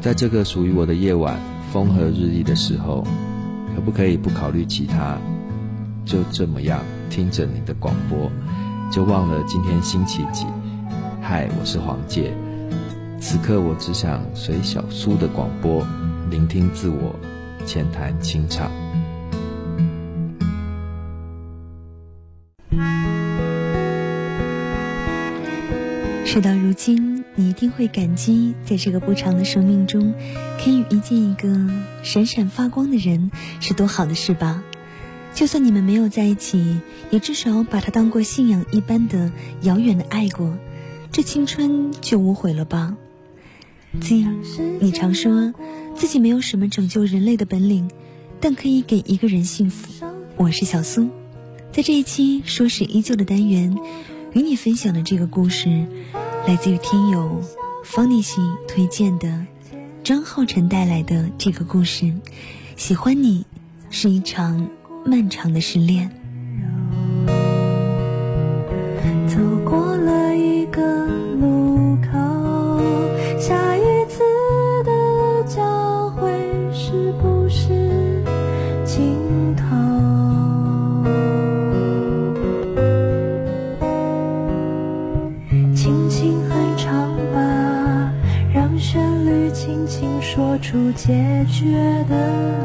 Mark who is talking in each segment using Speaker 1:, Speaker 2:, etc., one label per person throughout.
Speaker 1: 在这个属于我的夜晚，风和日丽的时候，可不可以不考虑其他，就这么样听着你的广播，就忘了今天星期几？嗨，我是黄介，此刻我只想随小苏的广播，聆听自我，浅谈清唱。
Speaker 2: 事到如今，你一定会感激，在这个不长的生命中，可以遇见一个闪闪发光的人，是多好的事吧？就算你们没有在一起，也至少把他当过信仰一般的遥远的爱过，这青春就无悔了吧？金，你常说自己没有什么拯救人类的本领，但可以给一个人幸福。我是小苏，在这一期说是依旧的单元。与你分享的这个故事，来自于听友方尼西推荐的张浩辰带来的这个故事。喜欢你是一场漫长的失恋。觉得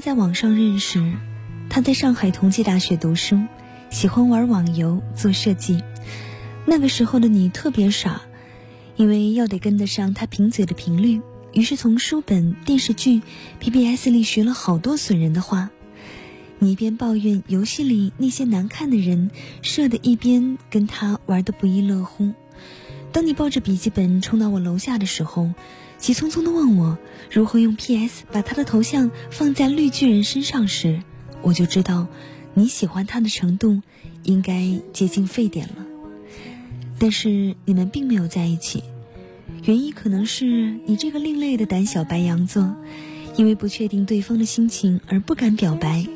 Speaker 2: 在网上认识，他在上海同济大学读书，喜欢玩网游、做设计。那个时候的你特别傻，因为要得跟得上他贫嘴的频率，于是从书本、电视剧、BBS 里学了好多损人的话。你一边抱怨游戏里那些难看的人，射的一边跟他玩的不亦乐乎。当你抱着笔记本冲到我楼下的时候，急匆匆地问我如何用 PS 把他的头像放在绿巨人身上时，我就知道你喜欢他的程度应该接近沸点了。但是你们并没有在一起，原因可能是你这个另类的胆小白羊座，因为不确定对方的心情而不敢表白。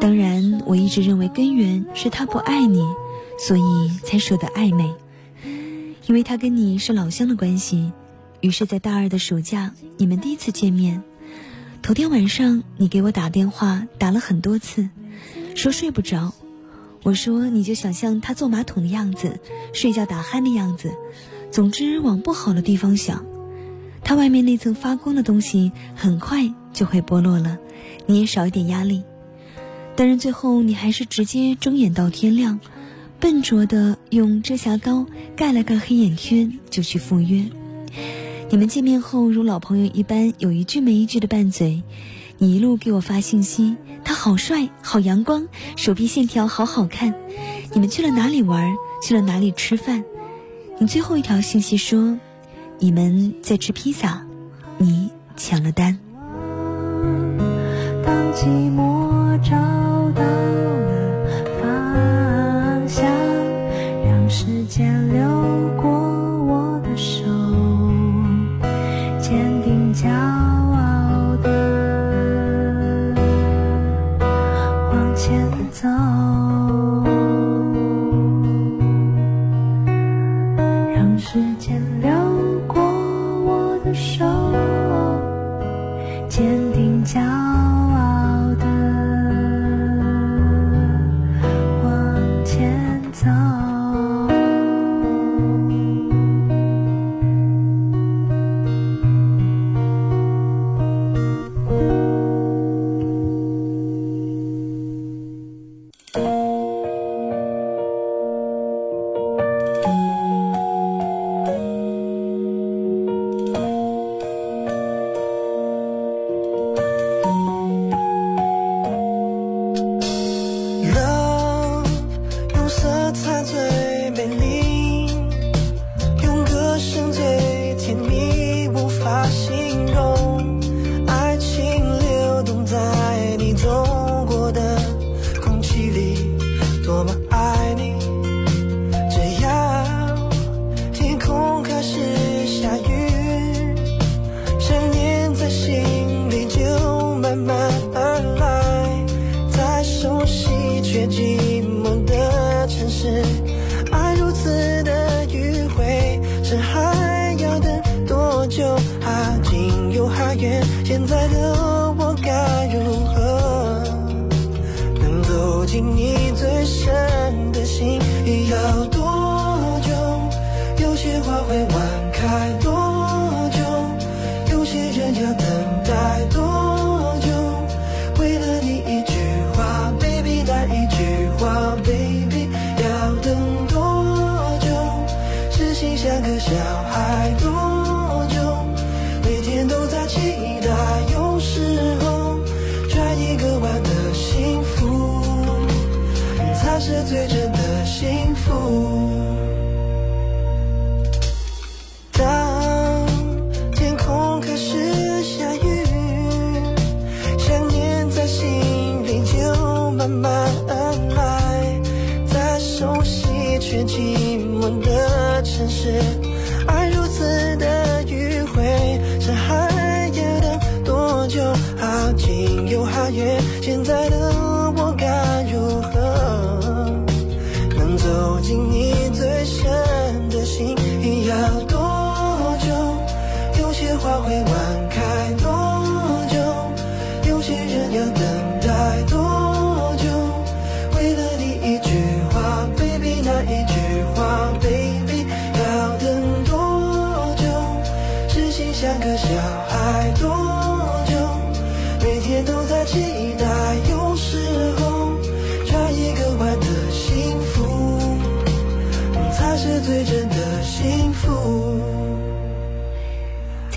Speaker 2: 当然，我一直认为根源是他不爱你，所以才舍得暧昧。因为他跟你是老乡的关系，于是，在大二的暑假，你们第一次见面。头天晚上，你给我打电话，打了很多次，说睡不着。我说你就想象他坐马桶的样子，睡觉打鼾的样子，总之往不好的地方想。他外面那层发光的东西很快就会剥落了，你也少一点压力。但是最后你还是直接睁眼到天亮，笨拙的用遮瑕膏盖了个黑眼圈就去赴约。你们见面后如老朋友一般，有一句没一句的拌嘴。你一路给我发信息，他好帅，好阳光，手臂线条好好看。你们去了哪里玩？去了哪里吃饭？你最后一条信息说，你们在吃披萨，你抢了单。
Speaker 3: 当寂寞找到坚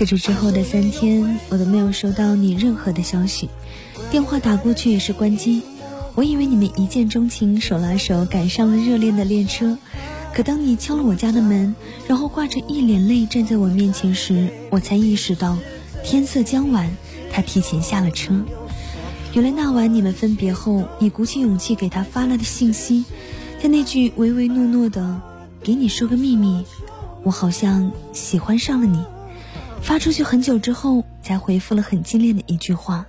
Speaker 4: 在
Speaker 2: 这之后的三天，我都没有收到你任何的消息，电话打过去也是关机。我以为你们一见钟情，手拉手赶上了热恋的列车。可当你敲了我家的门，然后挂着一脸泪站在我面前时，我才意识到天色将晚，他提前下了车。原来那晚你们分别后，你鼓起勇气给他发了的信息，在那句唯唯诺诺的“给你说个秘密”，我好像喜欢上了你。发出去很久之后，才回复了很精炼的一句话：“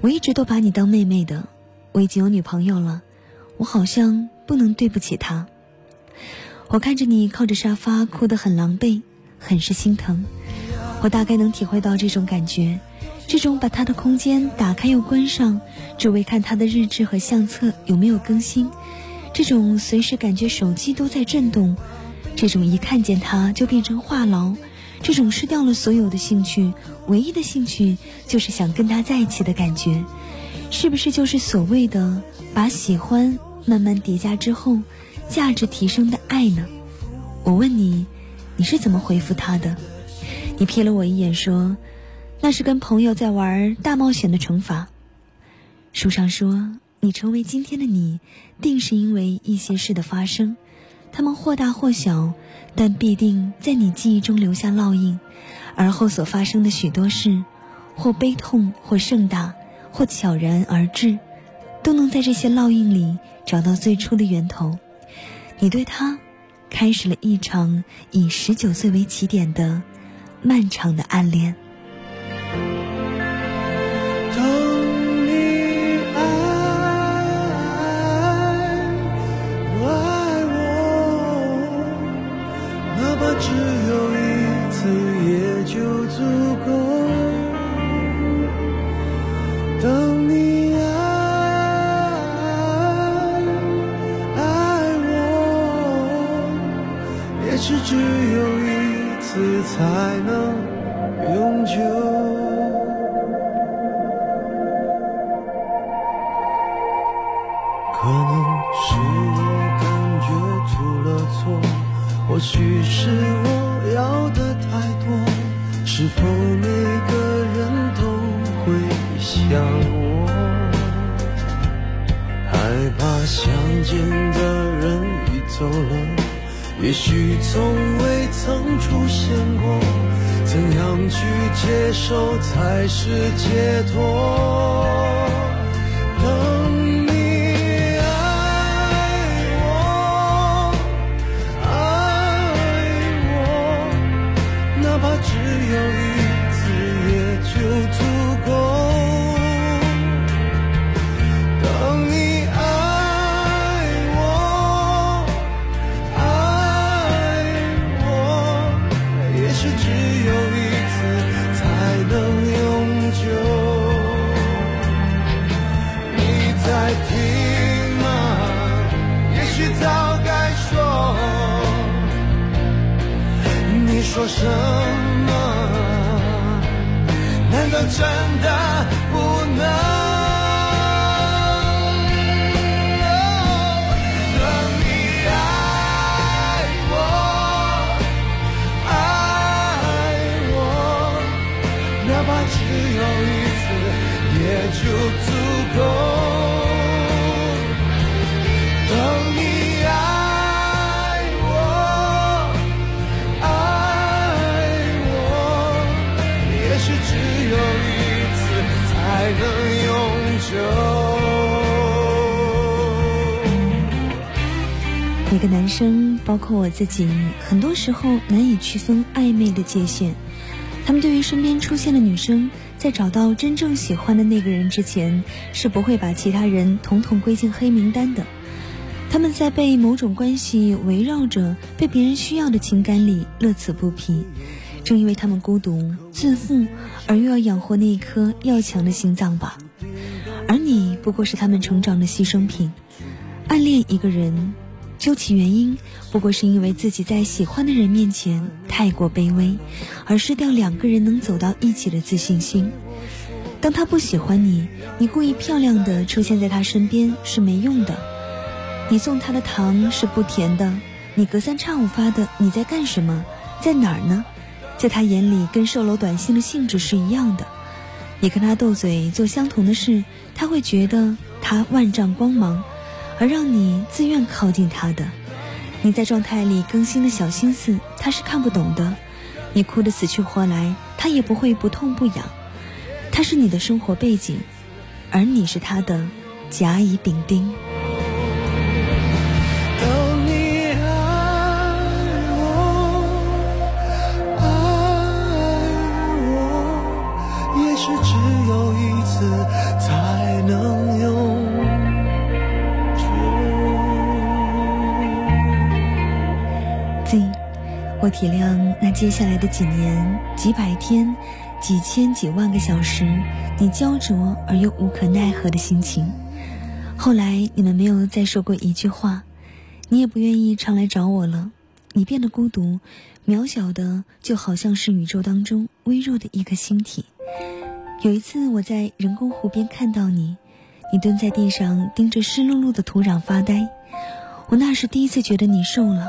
Speaker 2: 我一直都把你当妹妹的，我已经有女朋友了，我好像不能对不起她。”我看着你靠着沙发哭得很狼狈，很是心疼。我大概能体会到这种感觉，这种把他的空间打开又关上，只为看他的日志和相册有没有更新，这种随时感觉手机都在震动，这种一看见他就变成话痨。这种失掉了所有的兴趣，唯一的兴趣就是想跟他在一起的感觉，是不是就是所谓的把喜欢慢慢叠加之后，价值提升的爱呢？我问你，你是怎么回复他的？你瞥了我一眼说，那是跟朋友在玩大冒险的惩罚。书上说，你成为今天的你，定是因为一些事的发生，他们或大或小。但必定在你记忆中留下烙印，而后所发生的许多事，或悲痛，或盛大，或悄然而至，都能在这些烙印里找到最初的源头。你对他，开始了一场以十九岁为起点的漫长的暗恋。
Speaker 4: 只有一次也就足够。等你爱爱我，也是只有一次才能永久。可能是我感觉出了错。或许是，是否每个人都会想我？害怕相见的人已走了，也许从未曾出现过，怎样去接受才是解脱？真的不能？等你爱我，爱我，哪怕只有一次，也就足够。
Speaker 2: 每个男生，包括我自己，很多时候难以区分暧昧的界限。他们对于身边出现的女生，在找到真正喜欢的那个人之前，是不会把其他人统统归进黑名单的。他们在被某种关系围绕着、被别人需要的情感里乐此不疲，正因为他们孤独、自负，而又要养活那一颗要强的心脏吧。而你不过是他们成长的牺牲品。暗恋一个人，究其原因，不过是因为自己在喜欢的人面前太过卑微，而失掉两个人能走到一起的自信心。当他不喜欢你，你故意漂亮的出现在他身边是没用的。你送他的糖是不甜的，你隔三差五发的你在干什么，在哪儿呢？在他眼里跟售楼短信的性质是一样的。你跟他斗嘴做相同的事，他会觉得他万丈光芒，而让你自愿靠近他的。你在状态里更新的小心思，他是看不懂的。你哭得死去活来，他也不会不痛不痒。他是你的生活背景，而你是他的甲乙丙丁。接下来的几年、几百天、几千几万个小时，你焦灼而又无可奈何的心情。后来你们没有再说过一句话，你也不愿意常来找我了。你变得孤独、渺小的，就好像是宇宙当中微弱的一颗星体。有一次我在人工湖边看到你，你蹲在地上盯着湿漉漉的土壤发呆。我那是第一次觉得你瘦了。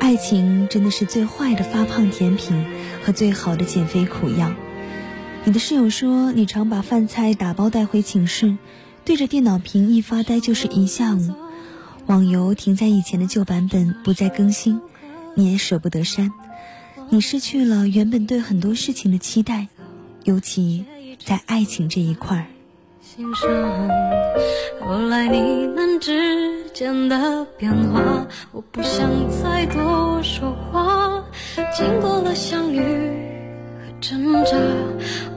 Speaker 2: 爱情真的是最坏的发胖甜品和最好的减肥苦药。你的室友说你常把饭菜打包带回寝室，对着电脑屏一发呆就是一下午。网游停在以前的旧版本不再更新，你也舍不得删。你失去了原本对很多事情的期待，尤其在爱情这一块儿。
Speaker 5: 后来你们之间的变化，我不想再多说话。经过了相遇和挣扎，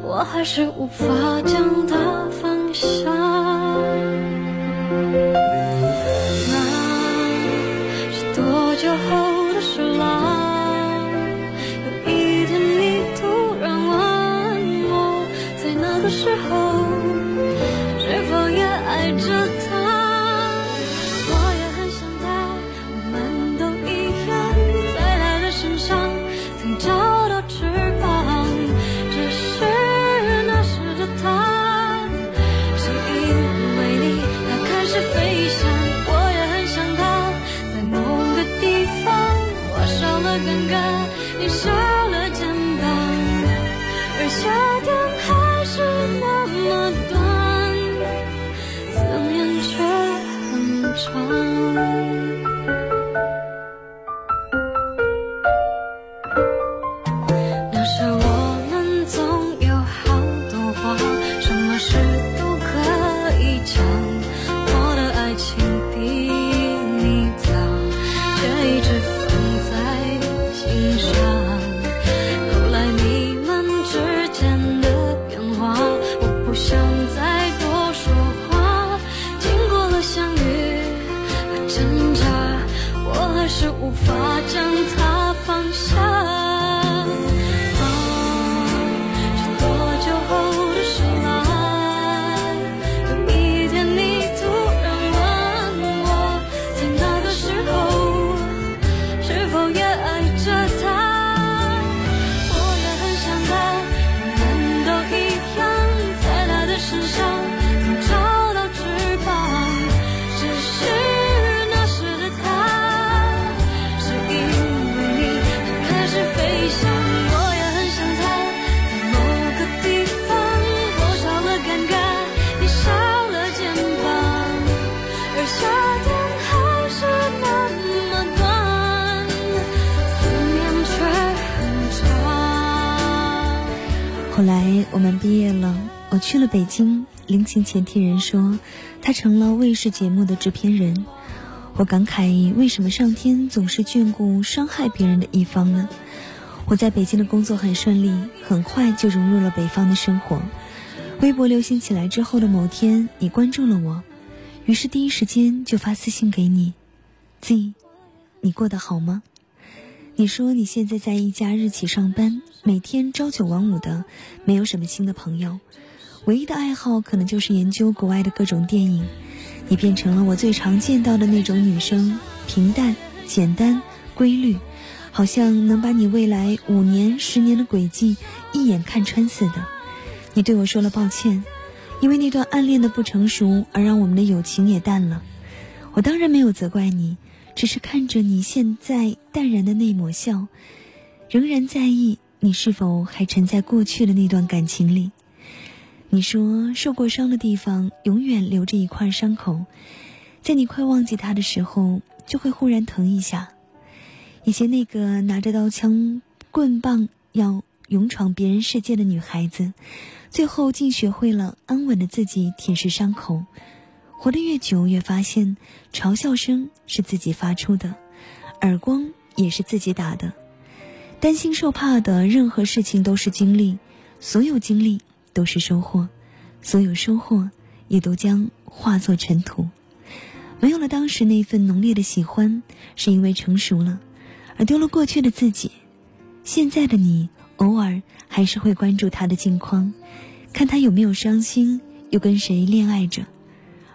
Speaker 5: 我还是无法将它放下。那是多久后后来
Speaker 2: 我们毕业了，我去了北京。临行前听人说，他成了卫视节目的制片人。我感慨，为什么上天总是眷顾伤害别人的一方呢？我在北京的工作很顺利，很快就融入了北方的生活。微博流行起来之后的某天，你关注了我，于是第一时间就发私信给你：“Z，你过得好吗？”你说你现在在一家日企上班，每天朝九晚五的，没有什么新的朋友，唯一的爱好可能就是研究国外的各种电影。你变成了我最常见到的那种女生，平淡、简单、规律，好像能把你未来五年、十年的轨迹一眼看穿似的。你对我说了抱歉，因为那段暗恋的不成熟而让我们的友情也淡了。我当然没有责怪你，只是看着你现在淡然的那抹笑，仍然在意你是否还沉在过去的那段感情里。你说受过伤的地方永远留着一块伤口，在你快忘记它的时候，就会忽然疼一下。以前那个拿着刀枪棍棒要勇闯别人世界的女孩子，最后竟学会了安稳的自己舔舐伤口。活得越久，越发现嘲笑声是自己发出的，耳光也是自己打的。担心受怕的任何事情都是经历，所有经历。都是收获，所有收获也都将化作尘土。没有了当时那份浓烈的喜欢，是因为成熟了，而丢了过去的自己。现在的你，偶尔还是会关注他的近况，看他有没有伤心，又跟谁恋爱着。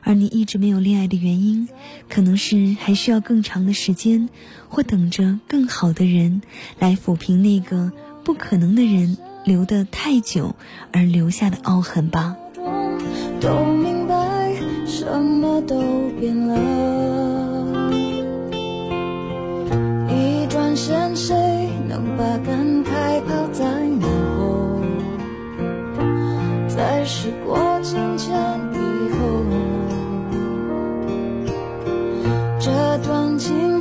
Speaker 2: 而你一直没有恋爱的原因，可能是还需要更长的时间，或等着更好的人来抚平那个不可能的人。留得太久而留下的凹痕吧
Speaker 6: 都明白什么都变了一转身谁能把感慨抛在脑后在时过境迁这段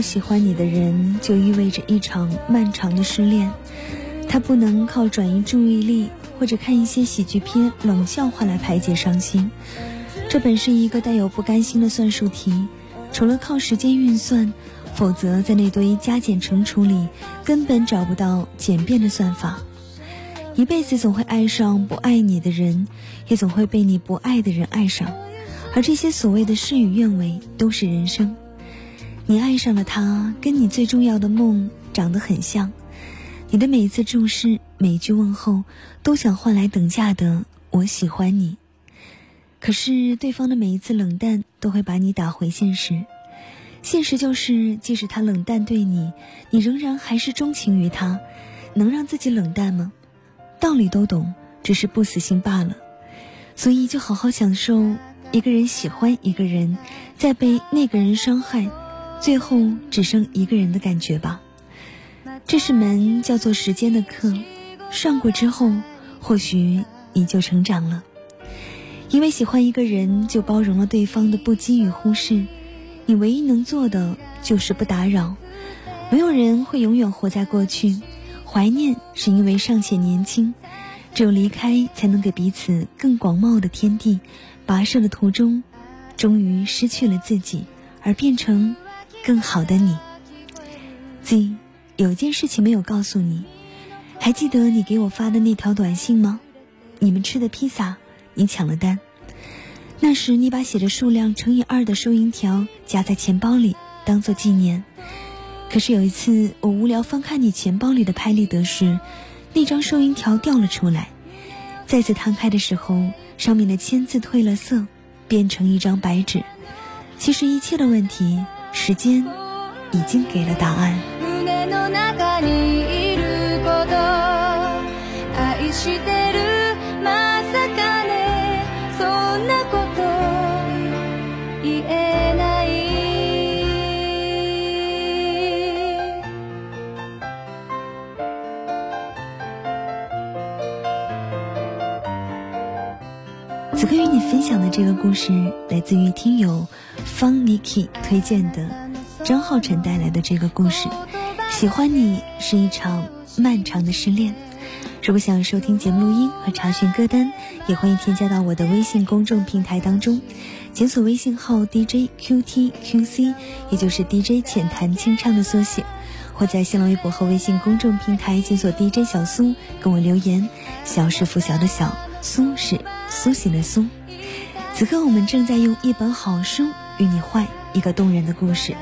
Speaker 6: 不
Speaker 2: 喜欢你的人，就意味着一场漫长的失恋。他不能靠转移注意力或者看一些喜剧片、冷笑话来排解伤心。这本是一个带有不甘心的算术题，除了靠时间运算，否则在那堆加减乘除里根本找不到简便的算法。一辈子总会爱上不爱你的人，也总会被你不爱的人爱上，而这些所谓的事与愿违都是人生。你爱上了他，跟你最重要的梦长得很像。你的每一次重视，每一句问候，都想换来等价的“我喜欢你”。可是对方的每一次冷淡，都会把你打回现实。现实就是，即使他冷淡对你，你仍然还是钟情于他。能让自己冷淡吗？道理都懂，只是不死心罢了。所以就好好享受一个人喜欢一个人，再被那个人伤害，最后只剩一个人的感觉吧。这是门叫做时间的课，上过之后，或许你就成长了。因为喜欢一个人，就包容了对方的不羁与忽视。你唯一能做的就是不打扰。没有人会永远活在过去，怀念是因为尚且年轻，只有离开，才能给彼此更广袤的天地。跋涉的途中，终于失去了自己，而变成更好的你。Z，有件事情没有告诉你，还记得你给我发的那条短信吗？你们吃的披萨。你抢了单，那时你把写着数量乘以二的收银条夹在钱包里，当做纪念。可是有一次，我无聊翻看你钱包里的拍立得时，那张收银条掉了出来。再次摊开的时候，上面的签字褪了色，变成一张白纸。其实一切的问题，时间已经给了答案。此刻与你分享的这个故事，来自于听友方 Niki 推荐的张浩辰带来的这个故事。喜欢你是一场漫长的失恋。如果想收听节目录音和查询歌单，也欢迎添加到我的微信公众平台当中，检索微信号 DJQTQC，也就是 DJ 浅谈清唱的缩写，或在新浪微博和微信公众平台检索 DJ 小苏，跟我留言。小是拂晓的小。苏是苏醒的苏。此刻我们正在用一本好书与你换一个动人的故事。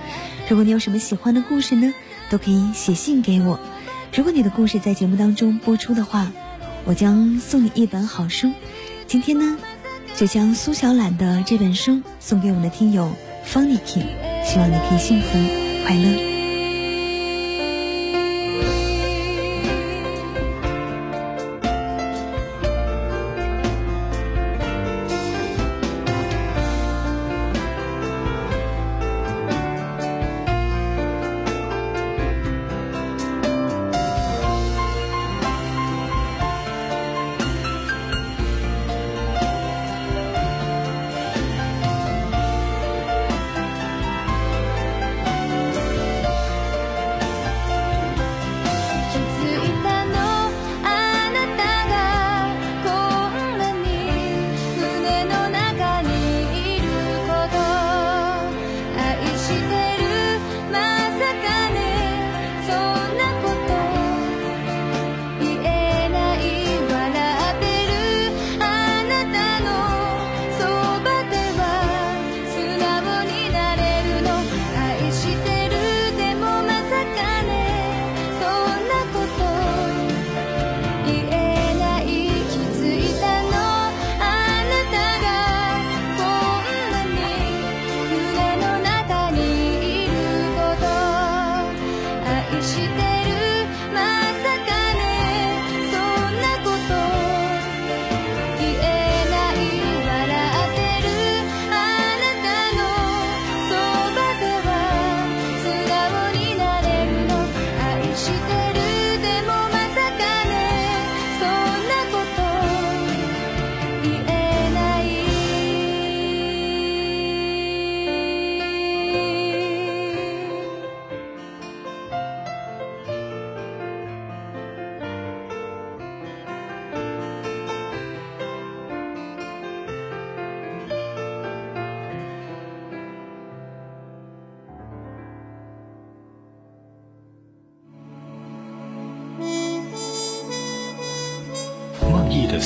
Speaker 2: 如果你有什么喜欢的故事呢，都可以写信给我。如果你的故事在节目当中播出的话，我将送你一本好书。今天呢，就将苏小懒的这本书送给我们的听友方丽 k 希望你可以幸福快乐。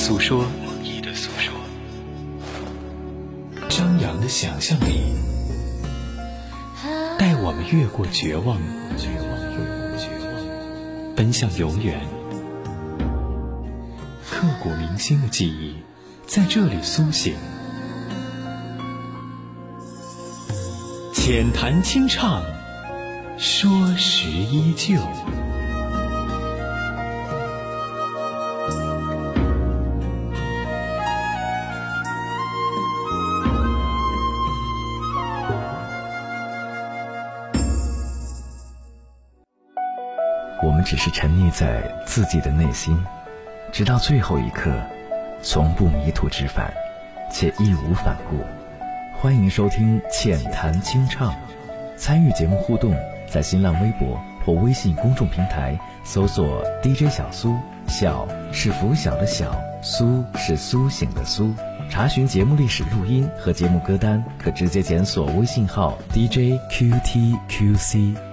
Speaker 7: 的诉说，张扬的想象力，带我们越过绝望，奔向永远。刻骨铭心的记忆在这里苏醒，浅谈清唱，说时依旧。
Speaker 8: 在自己的内心，直到最后一刻，从不迷途知返，且义无反顾。欢迎收听《浅谈清唱》，参与节目互动，在新浪微博或微信公众平台搜索 “DJ 小苏”，小是拂晓的小，苏是苏醒的苏。查询节目历史录音和节目歌单，可直接检索微信号 “DJ QTQC”。